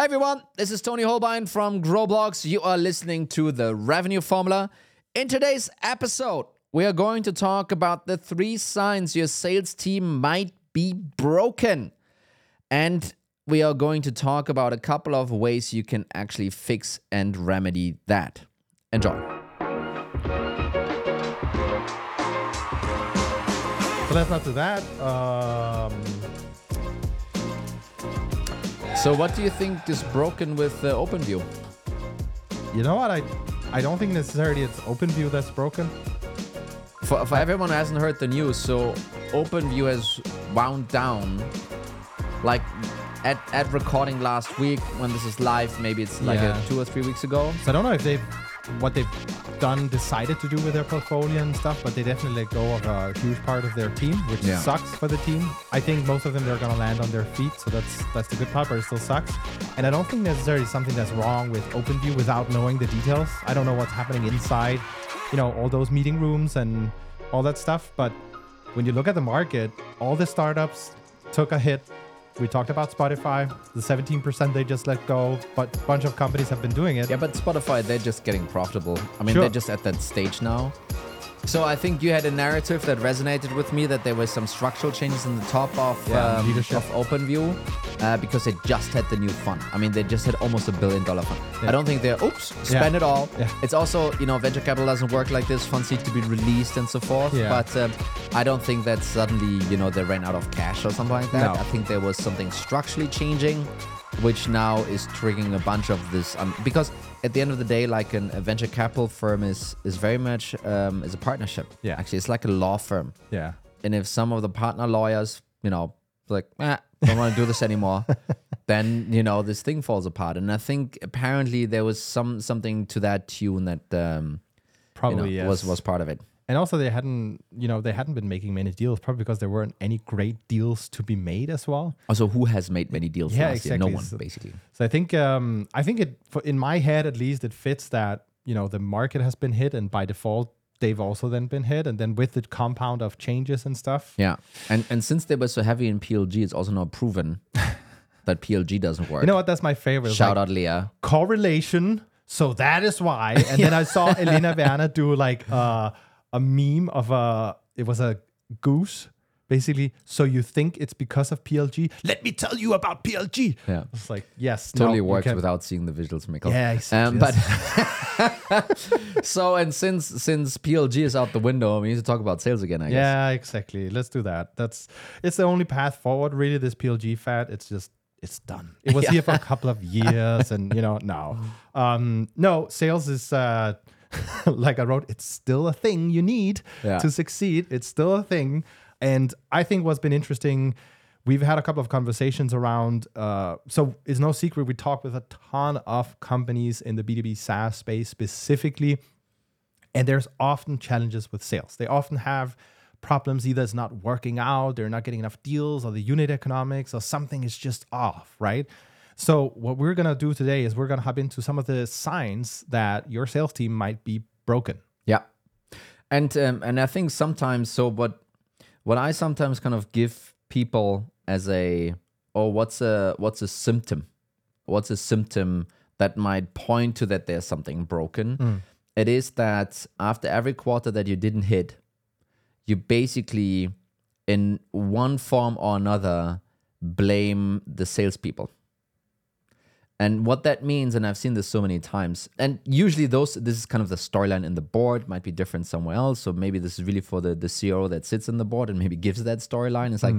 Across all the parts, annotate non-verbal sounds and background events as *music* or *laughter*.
Hi everyone, this is Toni Hohlbein from Growblocks. You are listening to the Revenue Formula. In today's episode, we are going to talk about the three signs your sales team might be broken. And we are going to talk about a couple of ways you can actually fix and remedy that. Enjoy. Not do that. Um, So, what do you think is broken with uh, OpenView? you know what? I I don't think necessarily it's OpenView that's broken. For, for everyone who hasn't heard the news, so OpenView has wound down, like at, at recording last week when this is live. Maybe it's like Yeah. a two or three weeks ago. So I don't know if they've what they've done decided to do with their portfolio and stuff, but they definitely let go of a huge part of their team, which Yeah. sucks for the team. I think most of them they're gonna land on their feet, so that's that's the good part, but it still sucks. And I don't think necessarily something that's wrong with OpenView without knowing the details. I don't know what's happening inside, you know, all those meeting rooms and all that stuff. But when you look at the market, all the startups took a hit. We talked about Spotify, the 17% they just let go, but a bunch of companies have been doing it. Yeah, but Spotify, they're just getting profitable. I mean, Sure. they're just at that stage now. So I think you had a narrative that resonated with me that there were some structural changes in the top of, Yeah, um, of OpenView uh, because they just had the new fund. I mean, they just had almost a billion dollar fund. I don't think they're, oops, spend Yeah. it all. Yeah. It's also, you know, venture capital doesn't work like this. Funds need to be released and so forth. Yeah. But um, I don't think that suddenly, you know, they ran out of cash or something like that. No. I think there was something structurally changing which now is triggering a bunch of this um, because at the end of the day like an, a venture capital firm is is very much um, is a partnership Yeah. actually it's like a law firm Yeah. and if some of the partner lawyers you know like eh, don't want to do this anymore *laughs* then you know this thing falls apart and i think apparently there was some something to that tune that um you Probably know, yes. was was part of it and also they hadn't, you know, they hadn't been making many deals, probably because there weren't any great deals to be made as well. also who has made many deals Yeah, last year no one So- basically So I think, um, I think it, for, in my head at least, it fits that you know the market has been hit, and by default they've also then been hit, and then with the compound of changes and stuff. Yeah, and and since they were so heavy in PLG, it's also now proven *laughs* that PLG doesn't work. You know what? That's my favorite. Shout like, out Leah. correlation. So that is why. And then I saw *laughs* Elena Verna do like uh, a meme of a it was a goose. Basically, so you think it's because of PLG? Let me tell you about PLG. Yeah. It's like yes, Totally no, works can- without seeing the visuals, Mikkel. Yeah, Um, exactly. but *laughs* so and since since PLG is out the window, we need to talk about sales again. I guess. Yeah, exactly. Let's do that. That's it's the only path forward. Really, this PLG fat. It's just it's done. It was *laughs* here for a couple of years, and you know now, um, no sales is. Uh, *laughs* like I wrote, it's still a thing you need Yeah. to succeed. It's still a thing, and I think what's been interesting. We've had a couple of conversations around. Uh, so it's no secret we talk with a ton of companies in the B two B SaaS space specifically, and there's often challenges with sales. They often have problems either it's not working out, they're not getting enough deals, or the unit economics, or something is just off, right? So what we're gonna do today is we're gonna hop into some of the signs that your sales team might be broken. Yeah, and um, and I think sometimes so. What what I sometimes kind of give people as a oh what's a what's a symptom, what's a symptom that might point to that there's something broken. It is that after every quarter that you didn't hit, you basically in one form or another blame the salespeople. And what that means, and I've seen this so many times, and usually those this is kind of the storyline in the board, might be different somewhere else. So maybe this is really for the the CEO that sits in the board and maybe gives that storyline. It's like,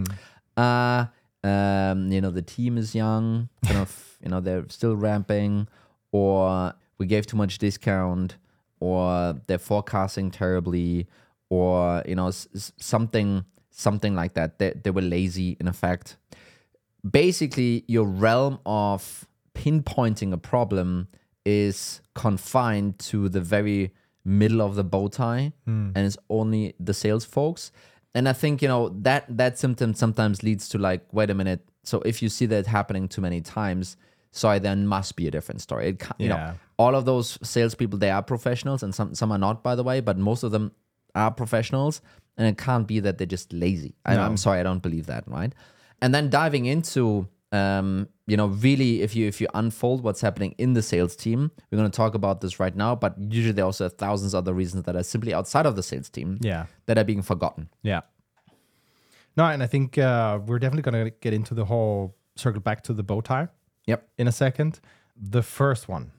uh, um, you know, the team is young, kind of, *laughs* you know, they're still ramping, or we gave too much discount, or they're forecasting terribly, or you know, s- something something like that. They they were lazy in effect basically your realm of pinpointing a problem is confined to the very middle of the bow tie and it's only the sales folks. And i think you know that that symptom sometimes leads to like wait a minute so if you see that happening too many times sorry then must be a different story. It you know all of those salespeople they are professionals and some some are not by the way but most of them are professionals and it can't be that they're just lazy. I, No. i'm sorry i don't believe that right? And then diving into um, you know, really, if you if you unfold what's happening in the sales team, we're going to talk about this right now. But usually, there are also thousands other reasons that are simply outside of the sales team Yeah. that are being forgotten. Yeah. No, and I think uh, we're definitely going to get into the whole circle back to the bow tie Yep. in a second. The first one.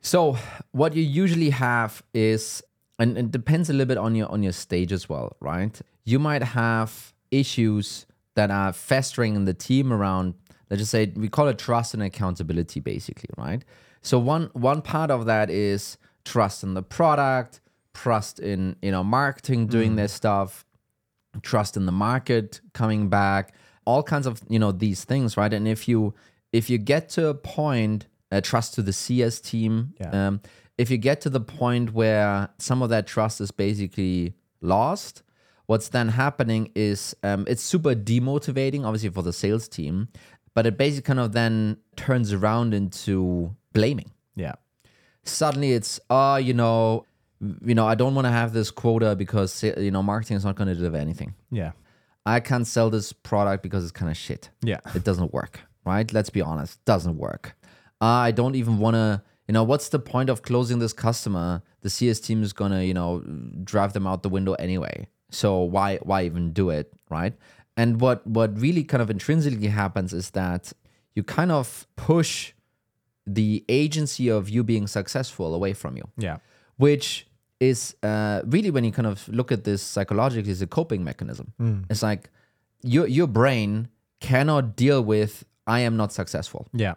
So what you usually have is, and it depends a little bit on your on your stage as well, right? You might have issues that are festering in the team around. Let's just say we call it trust and accountability, basically, right? So one one part of that is trust in the product, trust in you know marketing doing their stuff, trust in the market coming back all kinds of you know these things right and if you if you get to a point uh, trust to the cs team Yeah. um, if you get to the point where some of that trust is basically lost what's then happening is um, it's super demotivating obviously for the sales team but it basically kind of then turns around into blaming Yeah. suddenly it's oh you know you know i don't want to have this quota because eh, you know marketing is not going to deliver anything Yeah. I can't sell this product because it's kind of shit. Yeah. It doesn't work, right? Let's be honest, doesn't work. Ah, I don't even want to, you know, what's the point of closing this customer? The CS team is going to, you know, drive them out the window anyway. So why why even do it, right? And what what really kind of intrinsically happens is that you kind of push the agency of you being successful away from you Yeah. which is uh, really when you kind of look at this psychologically is a coping mechanism. It's like your your brain cannot deal with I am not successful. Yeah.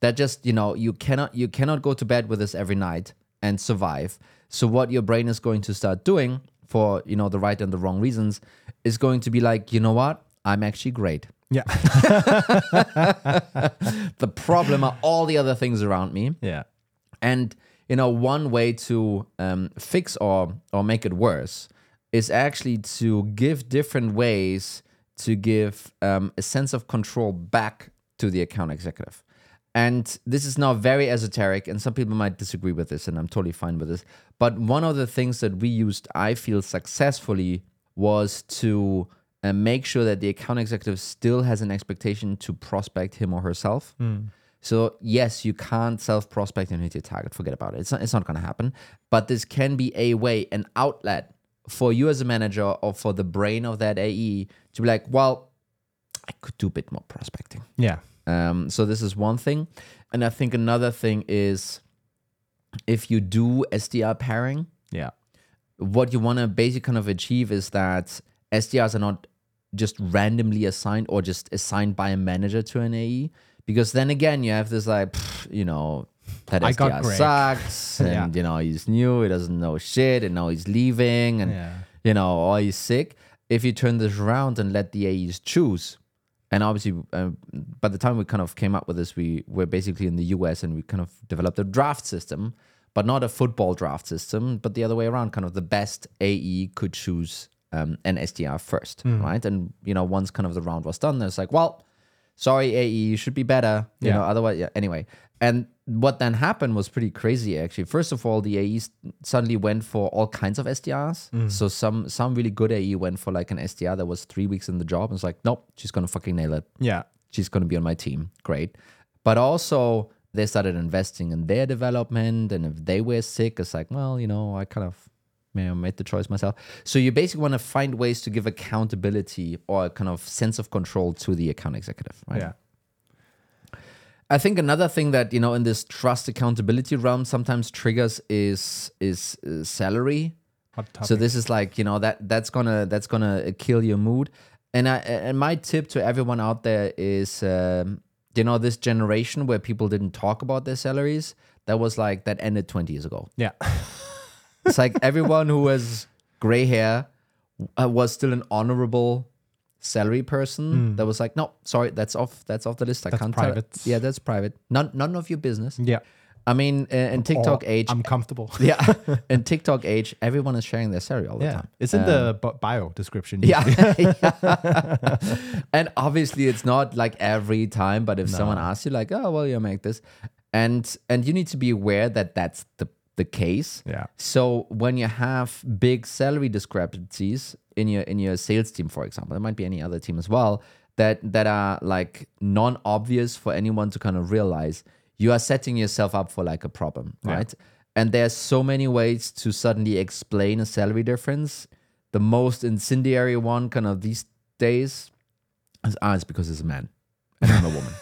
That just you know you cannot you cannot go to bed with this every night and survive. So what your brain is going to start doing for you know the right and the wrong reasons is going to be like you know what I'm actually great. Yeah. *laughs* The problem are all the other things around me. yeah. And you know, one way to um, fix or or make it worse is actually to give different ways to give um, a sense of control back to the account executive. And this is now very esoteric, and some people might disagree with this, and I'm totally fine with this. But one of the things that we used, I feel successfully, was to uh, make sure that the account executive still has an expectation to prospect him or herself. So yes, you can't self prospect and hit your target. Forget about it. It's not, it's not going to happen. But this can be a way, an outlet for you as a manager or for the brain of that AE to be like, well, I could do a bit more prospecting. Yeah. Um, so this is one thing, and I think another thing is if you do SDR pairing, Yeah. What you want to basically kind of achieve is that SDRs are not just randomly assigned or just assigned by a manager to an AE. Because then again, you have this like, pff, you know, that I SDR sucks, *laughs* and Yeah. you know he's new, he doesn't know shit, and now he's leaving, and Yeah. you know, or he's sick. If you turn this around and let the AEs choose, and obviously, uh, by the time we kind of came up with this, we were basically in the US and we kind of developed a draft system, but not a football draft system, but the other way around. Kind of the best AE could choose um, an SDR first, right? And you know, once kind of the round was done, it's like, well, sorry, AE, you should be better. You Yeah. know, otherwise, yeah. Anyway, and what then happened was pretty crazy. Actually, first of all, the AEs suddenly went for all kinds of SDRs. So some some really good AE went for like an SDR that was three weeks in the job. And it's like, nope, she's gonna fucking nail it. Yeah. She's gonna be on my team. Great. But also they started investing in their development, and if they were sick, it's like, well, you know, I kind of you know, made the choice myself. So you basically want to find ways to give accountability or a kind of sense of control to the account executive, right? Yeah. I think another thing that you know in this trust accountability realm sometimes triggers is is uh, salary. So this is like you know that that's gonna that's gonna kill your mood. And I and my tip to everyone out there is um, you know this generation where people didn't talk about their salaries that was like that ended 20 years ago. yeah. *laughs* It's like everyone who has gray hair uh, was still an honorable salary person that was like no sorry that's off that's off the list I That's can't private. tell yeah that's private none none of your business Yeah. I mean uh, in TikTok Or age I'm comfortable. *laughs* yeah *laughs* in TikTok age everyone is sharing their salary all the Yeah. time It's in the bio description. yeah. Yeah. *laughs* and obviously it's not like every time but if someone asks you like oh well you make this and and you need to be aware that that's the the case Yeah. so when you have big salary discrepancies in your in your sales team for example it might be any other team as well that that are like non-obvious for anyone to kind of realize, you are setting yourself up for like a problem, right? And there's so many ways to suddenly explain a salary difference. The most incendiary one, kind of these days, is ah, it's because it's a man and I'm a woman.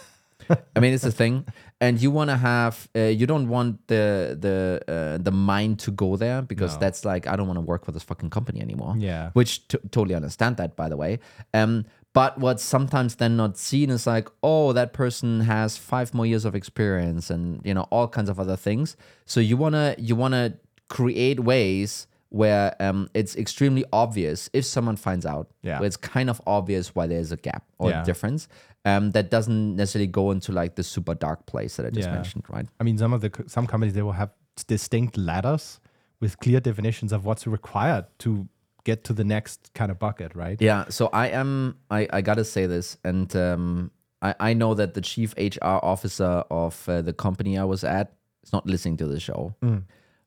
I mean, it's a thing, and you want to have. Uh, you don't want the the uh, the mind to go there because No. that's like I don't want to work for this fucking company anymore. Yeah. which t- totally understand that by the way. Um, but what's sometimes then not seen is like, oh, that person has five more years of experience and you know all kinds of other things. So you wanna you wanna create ways where um, it's extremely obvious if someone finds out. Yeah. where it's kind of obvious why there's a gap or Yeah. a difference. Um, that doesn't necessarily go into like the super dark place that I just Yeah. mentioned, right? I mean, some of the some companies they will have distinct ladders with clear definitions of what's required to get to the next kind of bucket, right? Yeah, so I am. I I gotta say this, and um, I I know that the chief HR officer of uh, the company I was at is not listening to the show,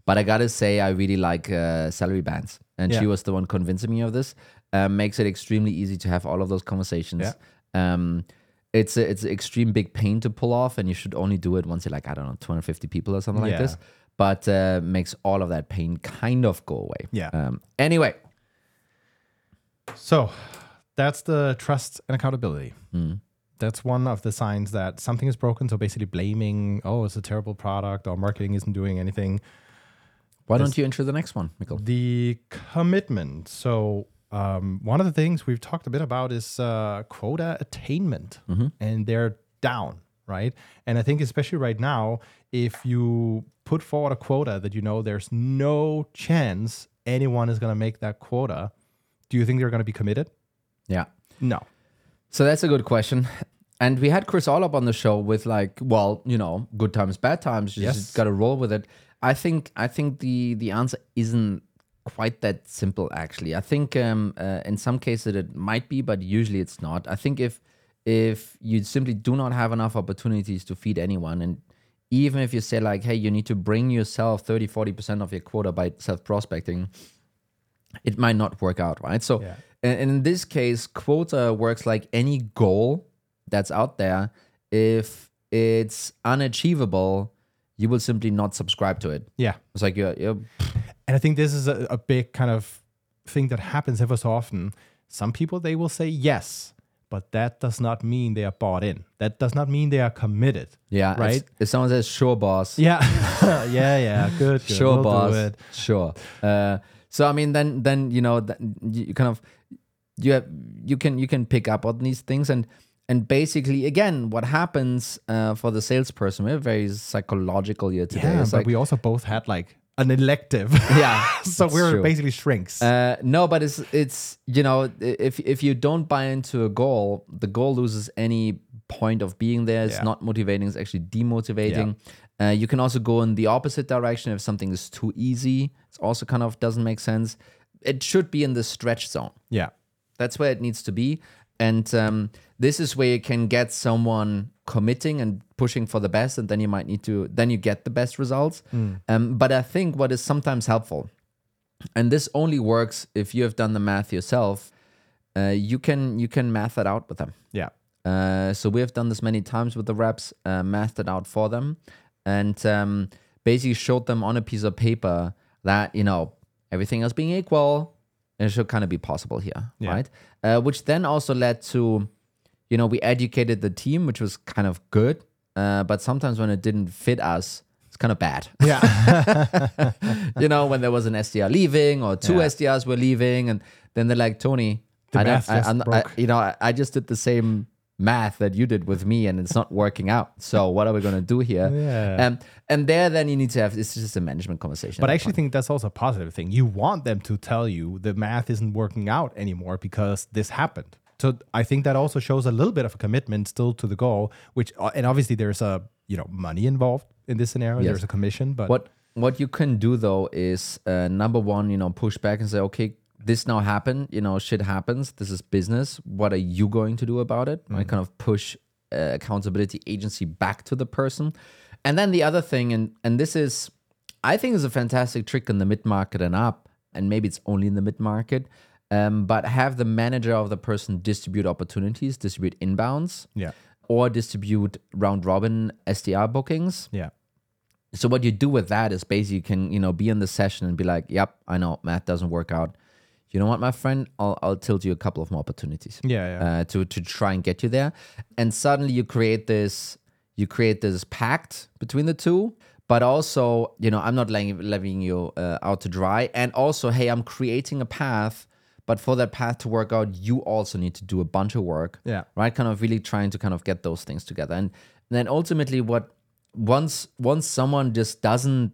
but I gotta say I really like uh, salary bands, and she was the one convincing me of this. Um, makes it extremely easy to have all of those conversations. Yeah. Um, it's a, it's an extreme big pain to pull off, and you should only do it once you're like I don't know 250 people or something like Yeah. this. But uh, makes all of that pain kind of go away. Yeah. Um, anyway, So that's the trust and accountability. Hmm. That's one of the signs that something is broken. So basically blaming, oh, it's a terrible product or marketing isn't doing anything. why don't you enter the next one, Mikkel? The commitment. So um, one of the things we've talked a bit about is uh, quota attainment, and they're down, right? And I think especially right now, if you put forward a quota that you know there's no chance anyone is going to make that quota, do you think they're going to be committed? Yeah. No. So that's a good question. And we had Chris Orlob on the show with like, well, you know, good times, bad times. You Yes. just got to roll with it. I think I think the the answer isn't quite that simple. Actually, I think um, uh, in some cases it might be, but usually it's not. I think if if you simply do not have enough opportunities to feed anyone, and even if you say like, hey, you need to bring yourself 30, 40 percent of your quota by self prospecting, it might not work out, right? So, Yeah. and in this case, quota works like any goal that's out there. If it's unachievable, you will simply not subscribe to it. Yeah. It's like you're, you're And I think this is a, a big kind of thing that happens ever so often. Some people they will say yes, but that does not mean they are bought in. That does not mean they are committed. yeah, Right. If someone says sure, boss, Yeah. *laughs* yeah, yeah. Good. good. sure, we'll boss, sure. Uh, so I mean, then then you know, that you kind of you have you can you can pick up on these things and and basically again, what happens uh, for the salesperson? We're very psychological here today. Yeah, It's but like, we also both had like an elective. *laughs* yeah, *laughs* so we're true. basically shrinks. Uh, no, but it's it's you know if if you don't buy into a goal, the goal loses any point of being there. It's Yeah. not motivating. It's actually demotivating. Uh, you can also go in the opposite direction if something is too easy. It also kind of doesn't make sense. It should be in the stretch zone. yeah. That's where it needs to be. And um, this is where you can get someone committing and pushing for the best, and then you might need to, then you get the best results. Um, but I think what is sometimes helpful, and this only works if you have done the math yourself, uh, you can you can math it out with them. Yeah. Uh, so we have done this many times with the reps, uh, mathed it out for them, and um, basically showed them on a piece of paper that you know everything else being equal, it should kind of be possible here, Yeah. right? Uh, which then also led to, you know, we educated the team, which was kind of good, uh, but sometimes when it didn't fit us, it's kind of bad. Yeah. *laughs* *laughs* you know, when there was an SDR leaving or two Yeah. SDRs were leaving, and then they're like, Toni, The I I, I, you know, I, I just did the same math that you did with me, and it's not working out. So what are we gonna do here? *laughs* Yeah. Um, and there, then you need to have it's just a management conversation. But I actually point. think that's also a positive thing. You want them to tell you the math isn't working out anymore because this happened. So I think that also shows a little bit of a commitment still to the goal, which uh, and obviously there's a you know money involved in this scenario. Yes. There's a commission, but what what you can do though is uh, number one, you know, push back and say, okay, this now happened. You know, shit happens. This is business. What are you going to do about it? Right? Kind of push uh, accountability agency back to the person. And then the other thing, and and this is, I think, is a fantastic trick in the mid market and up, and maybe it's only in the mid market. um, but have the manager of the person distribute opportunities, distribute inbounds, Yeah. or distribute round robin SDR bookings. Yeah. So what you do with that is basically you can you know be in the session and be like, "Yep, I know math doesn't work out. You know what, my friend? I'll I'll tilt you a couple of more opportunities." Yeah. Yeah. uh, to to try and get you there. And suddenly you create this you create this pact between the two. But also, you know, I'm not leaving, you uh, out to dry. And also, hey, I'm creating a path. But for that path to work out, you also need to do a bunch of work. Yeah. Right. Kind of really trying to kind of get those things together. And then ultimately, what once once someone just doesn't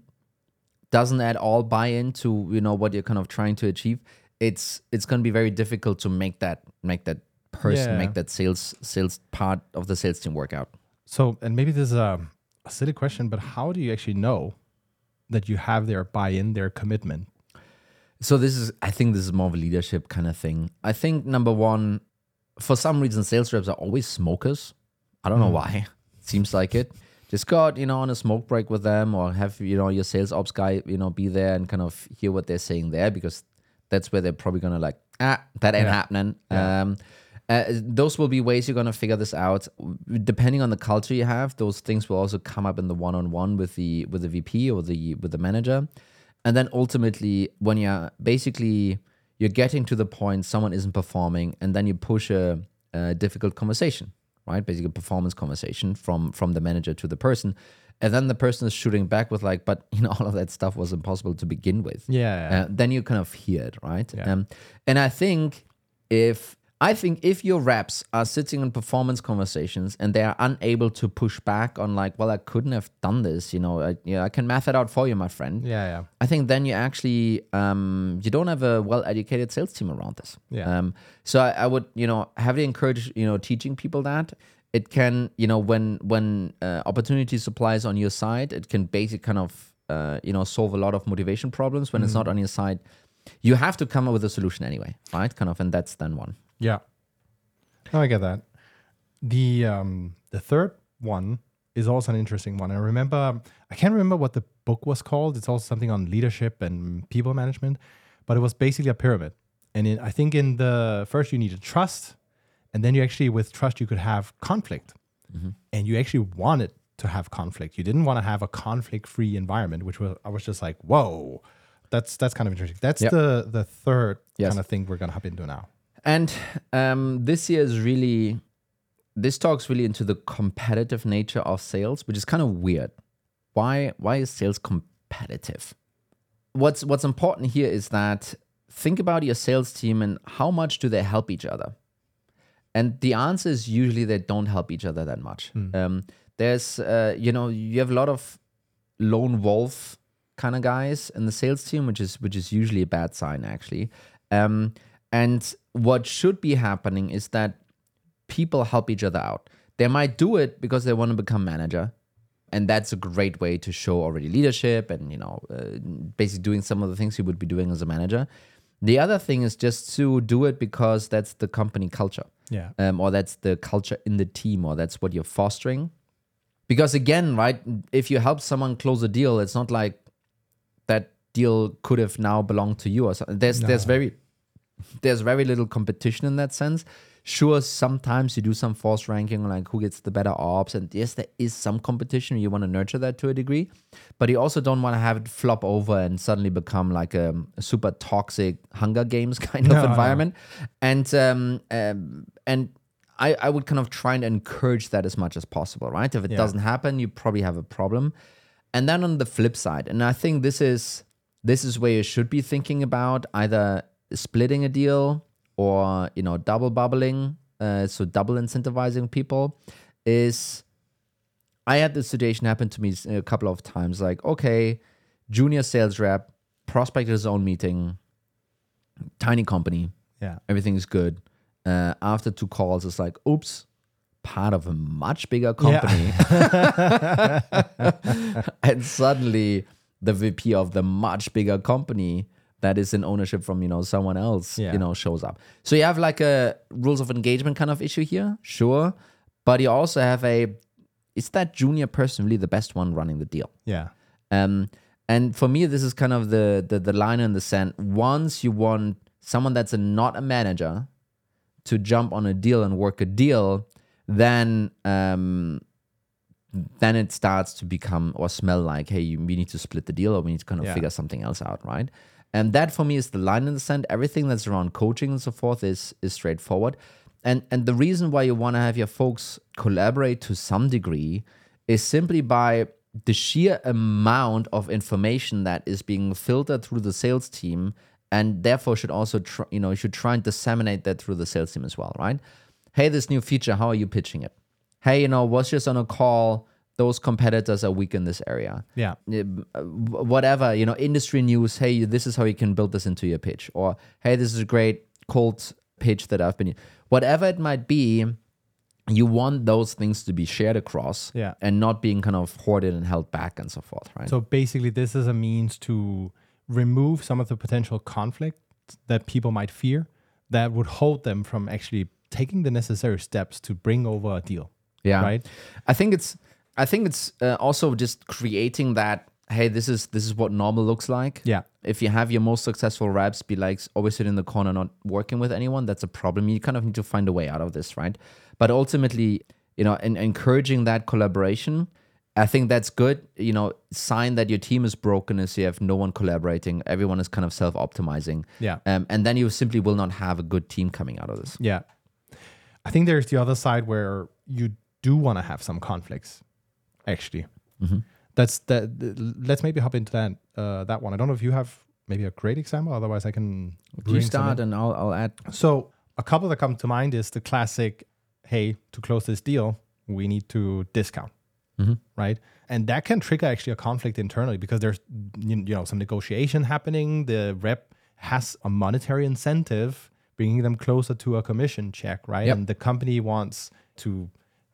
doesn't at all buy into you know what you're kind of trying to achieve it's it's going to be very difficult to make that make that person Yeah. make that sales sales part of the sales team work out. So, and maybe this is a, a silly question, but how do you actually know that you have their buy-in, their commitment? so this is i think this is more of a leadership kind of thing. I think number one for some reason sales reps are always smokers. I don't know hmm. why. *laughs* Seems like it. Just go out you know on a smoke break with them or have you know your sales ops guy you know be there and kind of hear what they're saying there because that's where they're probably gonna like ah that ain't Yeah. happening. Um uh, those will be ways you're going to figure this out. Depending on the culture you have those things will also come up in the one-on-one with the with the vp or the with the manager. And then ultimately when you're basically you're getting to the point someone isn't performing and then you push a, a difficult conversation right? Basically a performance conversation from from the manager to the person and then the person is shooting back with like but you know *laughs* all of that stuff was impossible to begin with Yeah. uh, then you kind of hear it, right? Yeah. Um, and I think if I think if your reps are sitting in performance conversations and they are unable to push back on like, well, I couldn't have done this, you know, I, yeah, I can math it out for you, my friend. yeah. Yeah. I think then you actually um, you don't have a well-educated sales team around this. Yeah. Um, so I, I would you know heavily encourage you know teaching people that it can you know when when uh, opportunity supplies on your side, it can basically kind of uh, you know solve a lot of motivation problems. When it's not on your side, you have to come up with a solution anyway, right? Kind of, and that's then one. Yeah. No, I get that. The um the third one is also an interesting one. I remember I can't remember what the book was called. It's also something on leadership and people management, but it was basically a pyramid. And in, I think in the first you needed trust, and then you actually with trust you could have conflict, and you actually wanted to have conflict. You didn't want to have a conflict-free environment, which was I was just like, whoa, that's that's kind of interesting. That's Yep. the the third Yes. kind of thing we're gonna hop into now. And um, this year is really, this talks really into the competitive nature of sales, which is kind of weird. Why? Why is sales competitive? What's What's important here is that think about your sales team and how much do they help each other. And the answer is usually they don't help each other that much. Um, there's, uh, you know, you have a lot of lone wolf kind of guys in the sales team, which is which is usually a bad sign actually. Um, and what should be happening is that people help each other out. They might do it because they want to become manager, and that's a great way to show already leadership and you know uh, basically doing some of the things you would be doing as a manager. The other thing is just to do it because that's the company culture Yeah. um, or that's the culture in the team, or that's what you're fostering. Because again, right, if you help someone close a deal, it's not like that deal could have now belonged to you or something. There's there's very there's very little competition in that sense. Sure, sometimes you do some force ranking, like who gets the better ops, and yes, there is some competition. You want to nurture that to a degree, but you also don't want to have it flop over and suddenly become like a, a super toxic Hunger Games *laughs* kind of no. environment. And um, um, and I, I would kind of try and encourage that as much as possible, right? If it Yeah. doesn't happen, you probably have a problem. And then on the flip side, and I think this is this is where you should be thinking about either splitting a deal or you know double bubbling, uh, so double incentivizing people. Is I had this situation happen to me a couple of times. Like, okay, junior sales rep, prospect his own meeting, tiny company, Yeah. everything's good. Uh, after two calls, it's like, oops, part of a much bigger Yeah. company. *laughs* and suddenly the VP of the much bigger company that is in ownership from, you know, someone else, Yeah. you know, shows up. So you have like a rules of engagement kind of issue here, sure. But you also have a, is that junior person really the best one running the deal? Yeah. Um, and for me, this is kind of the, the the line in the sand. Once you want someone that's a, not a manager to jump on a deal and work a deal, then um, then it starts to become or smell like, hey, you, we need to split the deal or we need to kind of Yeah. figure something else out, right? And that for me is the line in the sand. Everything that's around coaching and so forth is is straightforward. And and the reason why you want to have your folks collaborate to some degree is simply by the sheer amount of information that is being filtered through the sales team and therefore should also you know should try and disseminate that through the sales team as well right hey this new feature how are you pitching it hey you know was just on a call those competitors are weak in this area Yeah. uh, whatever you know industry news hey this is how you can build this into your pitch or hey this is a great cold pitch that i've been whatever it might be you want those things to be shared across Yeah. and not being kind of hoarded and held back and so forth right So basically, this is a means to remove some of the potential conflict that people might fear that would hold them from actually taking the necessary steps to bring over a deal. yeah Right? i think it's i think it's uh, also just creating that hey this is this is what normal looks like. Yeah. if you have your most successful reps be like always sit in the corner not working with anyone that's a problem. You kind of need to find a way out of this right? But ultimately you know and encouraging that collaboration i think that's good. You know sign that your team is broken is you have no one collaborating. Everyone is kind of self-optimizing. Yeah. um, and then you simply will not have a good team coming out of this. Yeah. I think there's the other side where you do want to have some conflicts, actually. That's that. th- Let's maybe hop into that uh, that one. I don't know if you have maybe a great example. Otherwise, I can. you bring some in. start and I'll, I'll add So a couple that come to mind is the classic, hey, to close this deal, we need to discount, right? And that can trigger actually a conflict internally because there's you you know some negotiation happening. The rep has a monetary incentive, bringing them closer to a commission check, right? Yep. And the company wants to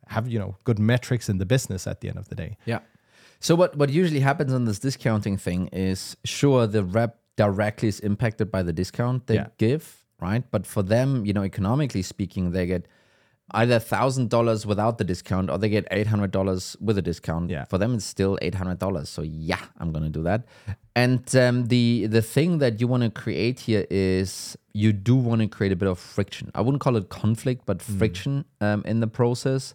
have you know good metrics in the business at the end of the day. Yeah. So what what usually happens on this discounting thing is sure the rep directly is impacted by the discount they Yeah. give, right? But for them, you know, economically speaking, they get either thousand dollars without the discount or they get eight hundred dollars with a discount. Yeah. For them, it's still eight hundred dollars. So yeah, I'm gonna do that. And um, the the thing that you want to create here is you do want to create a bit of friction. I wouldn't call it conflict, but friction um, in the process.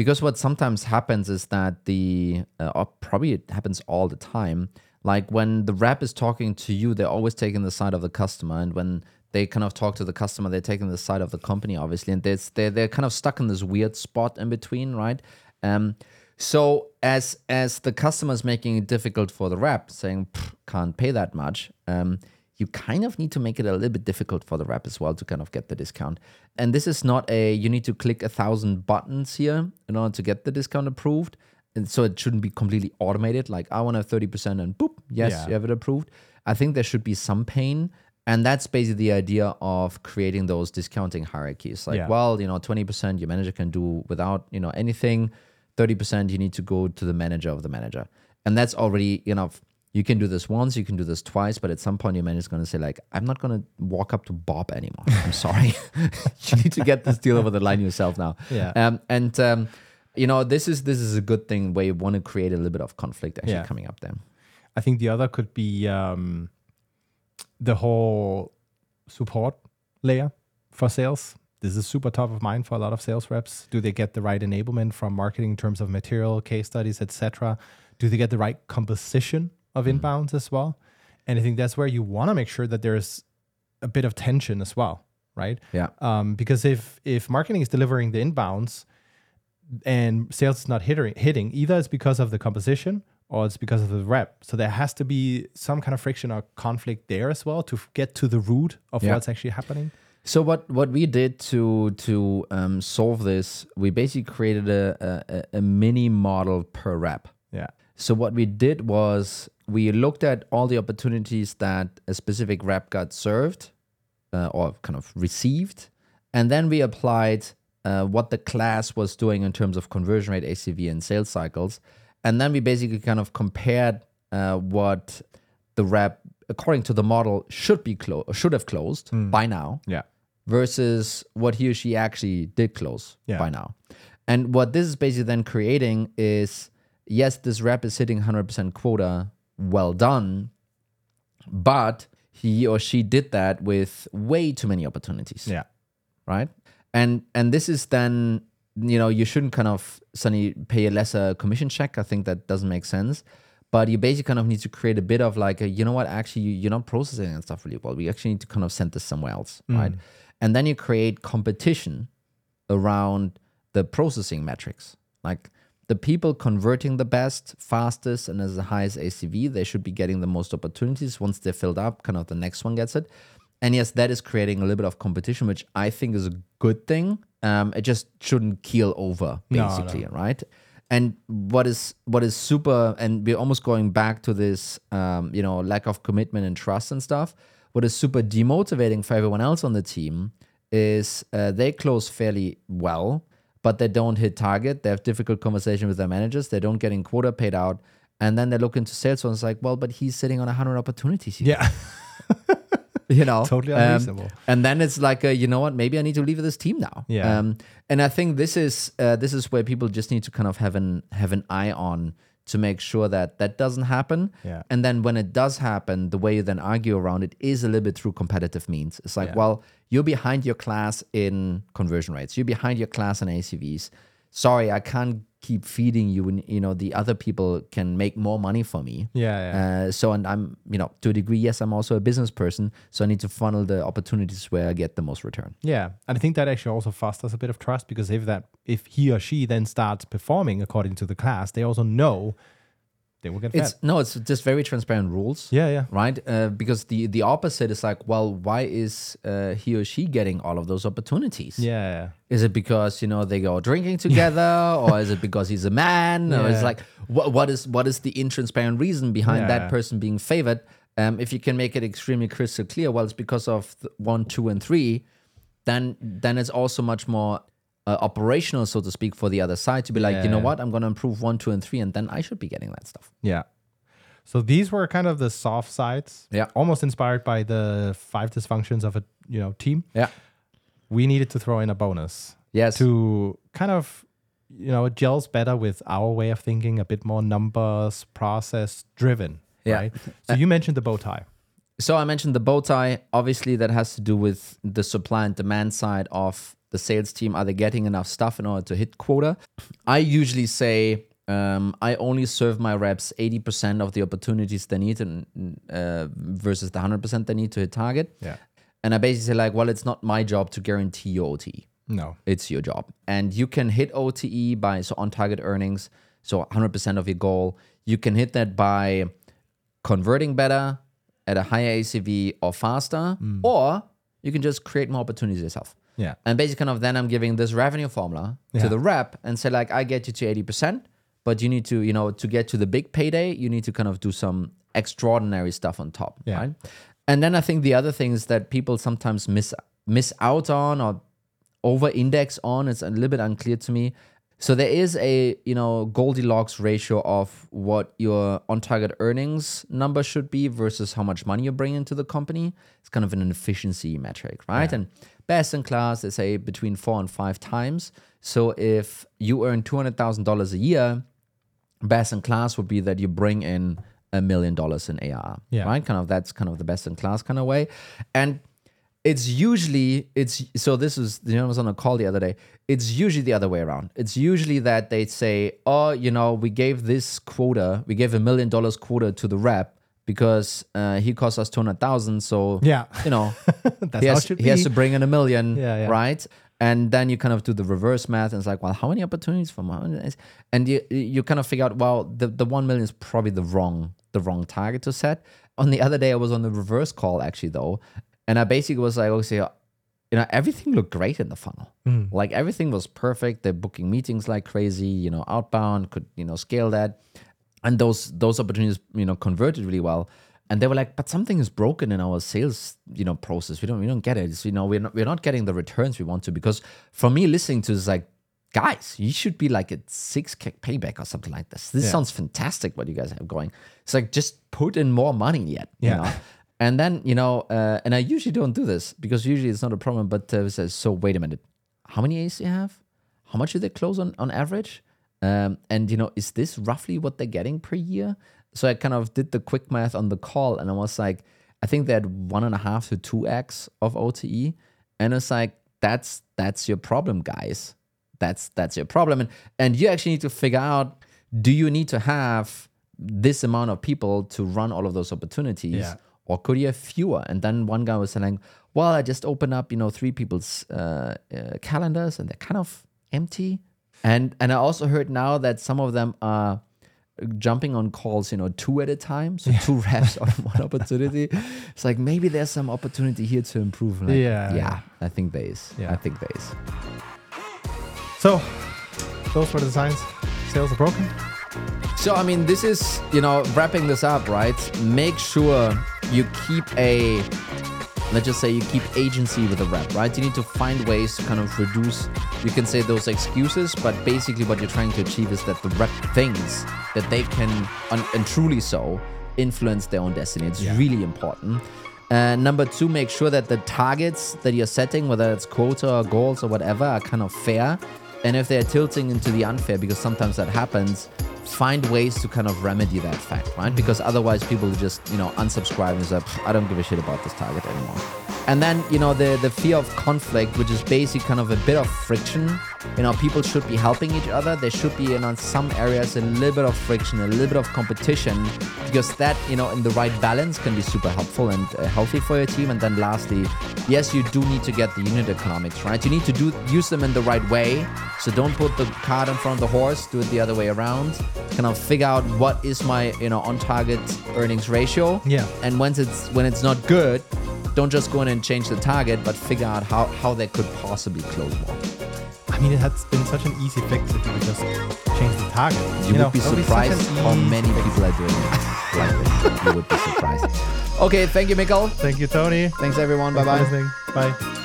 Because what sometimes happens is that the, uh, or probably it happens all the time, like when the rep is talking to you, they're always taking the side of the customer. And when they kind of talk to the customer, they're taking the side of the company, obviously. And there's, they're, they're kind of stuck in this weird spot in between, right? Um, so as as the customer is making it difficult for the rep, saying can't pay that much, um, you kind of need to make it a little bit difficult for the rep as well to kind of get the discount. And this is not a you need to click a thousand buttons here in order to get the discount approved. And so it shouldn't be completely automated. Like I want a thirty percent and boop, yes, Yeah. you have it approved. I think there should be some pain. And that's basically the idea of creating those discounting hierarchies. Like, Yeah. well, you know, 20% your manager can do without, you know, anything. 30% you need to go to the manager of the manager. And that's already, you know, you can do this once, you can do this twice, but at some point your manager's going to say like, I'm not going to walk up to Bob anymore. I'm sorry. *laughs* you need to get this deal over the line yourself now. Yeah. Um, and, um, you know, this is this is a good thing where you want to create a little bit of conflict actually Yeah. coming up there. I think the other could be um, the whole support layer for sales. This is super top of mind for a lot of sales reps. Do they get the right enablement from marketing in terms of material, case studies, etc.? Do they get the right composition of inbounds as well? And I think that's where you want to make sure that there's a bit of tension as well, right? Yeah. Um, because if if marketing is delivering the inbounds and sales is not hitting, hitting, either it's because of the composition or it's because of the rep. So there has to be some kind of friction or conflict there as well to get to the root of Yeah. what's actually happening. So what what we did to to um, solve this, we basically created a, a a mini model per rep. Yeah. So what we did was we looked at all the opportunities that a specific rep got served uh, or kind of received, and then we applied uh, what the class was doing in terms of conversion rate, ACV, and sales cycles, and then we basically kind of compared uh, what the rep, according to the model, should be should have closed by now Yeah. versus what he or she actually did close Yeah. by now. And what this is basically then creating is yes, this rep is hitting 100% quota, well done, but he or she did that with way too many opportunities Yeah. right? And and this is then you know you shouldn't kind of suddenly pay a lesser commission check. I think that doesn't make sense. But you basically kind of need to create a bit of like a, you know what actually you, you're not processing and stuff really well. We actually need to kind of send this somewhere else, mm. right? And then you create competition around the processing metrics. Like the people converting the best, fastest, and as the highest ACV, they should be getting the most opportunities. Once they're filled up, kind of the next one gets it. And yes, that is creating a little bit of competition, which I think is a good thing. Um, it just shouldn't keel over, No, no. basically, right? And what is what is super, and we're almost going back to this, um, you know, lack of commitment and trust and stuff. What is super demotivating for everyone else on the team is uh, they close fairly well, but they don't hit target. They have difficult conversation with their managers. They don't get in quota paid out, and then they look into sales and it's like, well, but he's sitting on hundred opportunities. Here Yeah. *laughs* you know Totally Um, unreasonable. and then it's like uh, you know what maybe i need to leave this team now Yeah. um, and i think this is uh, this is where people just need to kind of have an have an eye on to make sure that that doesn't happen Yeah. and then when it does happen the way you then argue around it is a little bit through competitive means it's like Yeah. well you're behind your class in conversion rates you're behind your class in acvs sorry i can't keep feeding you and you know the other people can make more money for me Yeah, yeah. uh, so, and I'm, you know, to a degree, yes, I'm also a business person. So I need to funnel the opportunities where I get the most return. Yeah, and I think that actually also fosters a bit of trust because if that if he or she then starts performing according to the class, they also know they will get fed. It's no, it's just very transparent rules. yeah, yeah, Right, uh, because the the opposite is like, well, why is uh, he or she getting all of those opportunities? yeah, yeah. Is it because you know they go drinking together, *laughs* or is it because he's a man, or it's like what what is what is the intransparent reason behind Yeah. that person being favored? Um, if you can make it extremely crystal clear, well, it's because of the one, two, and three. Then then it's also much more uh, operational, so to speak, for the other side to be like, you know what, I'm going to improve one, two, and three, and then I should be getting that stuff. Yeah. So these were kind of the soft sides. Yeah. Almost inspired by the five dysfunctions of a you know team. Yeah. We needed to throw in a bonus Yes. to kind of you know it gels better with our way of thinking, a bit more numbers, process driven. Yeah. Right. *laughs* So you mentioned the bow tie. So I mentioned the bow tie. Obviously, that has to do with the supply and demand side of the sales team. Are they getting enough stuff in order to hit quota? I usually say um, I only serve my reps 80% of the opportunities they need and uh, versus the 100% they need to hit target. Yeah. And I basically say like, well, it's not my job to guarantee your OTE No. it's your job. And you can hit OTE by so on target earnings, so 100% of your goal. You can hit that by converting better at a higher ACV or faster, or you can just create more opportunities yourself. Yeah. And basically, kind of then I'm giving this revenue formula Yeah. to the rep and say, like, I get you to 80%, but you need to, you know, to get to the big payday, you need to kind of do some extraordinary stuff on top. Yeah. Right. And then I think the other things that people sometimes miss miss out on or over index on, it's a little bit unclear to me. So there is a, you know, Goldilocks ratio of what your on target earnings number should be versus how much money you bring into the company. It's kind of an efficiency metric, right? And best in class is say between four and five times. So if you earn $200,000 a year, best in class would be that you bring in a million dollars in AR. Yeah. right? Kind of that's kind of the best in class kind of way. And it's usually it's so this is you know I was on a call the other day. It's usually the other way around. It's usually that they say, oh, you know, we gave this quota, we gave a million dollars quota to the rep because uh, he cost us two hundred thousand. So Yeah. you know, *laughs* That's he how has, he has to bring in a million, *laughs* Yeah, yeah. right? And then you kind of do the reverse math, and it's like, well, how many opportunities for my and you you kind of figure out, well, the, the one million is probably the wrong the wrong target to set. On the other day, I was on the reverse call actually though, and I basically was like, okay, you know, everything looked great in the funnel. Like everything was perfect. They're booking meetings like crazy. You know, outbound could you know scale that, and those those opportunities you know converted really well. And they were like, but something is broken in our sales, you know, process. We don't we don't get it. It's, you know, we're not we're not getting the returns we want to. Because for me, listening to this, like, guys, you should be like a six k payback or something like this. This Yeah. sounds fantastic. What you guys have going. It's like just put in more money yet. Yeah. You know? And then you know, uh, and I usually don't do this because usually it's not a problem. But uh, it says, so wait a minute, how many A's do you have? How much do they close on on average? Um, and you know, is this roughly what they're getting per year? So I kind of did the quick math on the call, and I was like, I think they had one and a half to two x of OTE, and it's like that's that's your problem, guys. That's that's your problem, and and you actually need to figure out: do you need to have this amount of people to run all of those opportunities, Yeah. or could you have fewer? And then one guy was saying, "Well, I just open up, you know, three people's uh, uh, calendars, and they're kind of empty." And and I also heard now that some of them are jumping on calls, you know, two at a time, so two reps on *laughs* one opportunity. It's like maybe there's some opportunity here to improve. Like, Yeah. yeah, I think there is. Yeah. I think there is. So, those were the signs. Sales are broken. So I mean, this is you know wrapping this up, right? Make sure you keep a let's just say you keep agency with a rep, right? You need to find ways to kind of reduce. You can say those excuses, but basically what you're trying to achieve is that the rep thinks that they can, and, truly so, influence their own destiny. It's Yeah. really important. Uh, number two, make sure that the targets that you're setting, whether it's quota or goals or whatever, are kind of fair. And if they're tilting into the unfair, because sometimes that happens, find ways to kind of remedy that fact, right? Because otherwise, people just, you know, unsubscribe and say, I don't give a shit about this target anymore. And then, you know, the, the fear of conflict, which is basically kind of a bit of friction. You know, people should be helping each other. There should be, in some areas, a little bit of friction, a little bit of competition, because that, you know, in the right balance can be super helpful and uh, healthy for your team. And then lastly, yes, you do need to get the unit economics, right? You need to do use them in the right way. So don't put the cart in front of the horse, do it the other way around. Kind of figure out what is my, you know, on target earnings ratio. Yeah. And once it's when it's not good, don't just go in and change the target, but figure out how, how they could possibly close more. I mean, it has been such an easy fix if you would just change the target. You, know, would be that would surprised how many fix. people are doing it like this. You would be surprised. *laughs* Okay, thank you, Mikkel. Thank you, Toni. Thanks, everyone. Bye Thanks bye. for. Bye.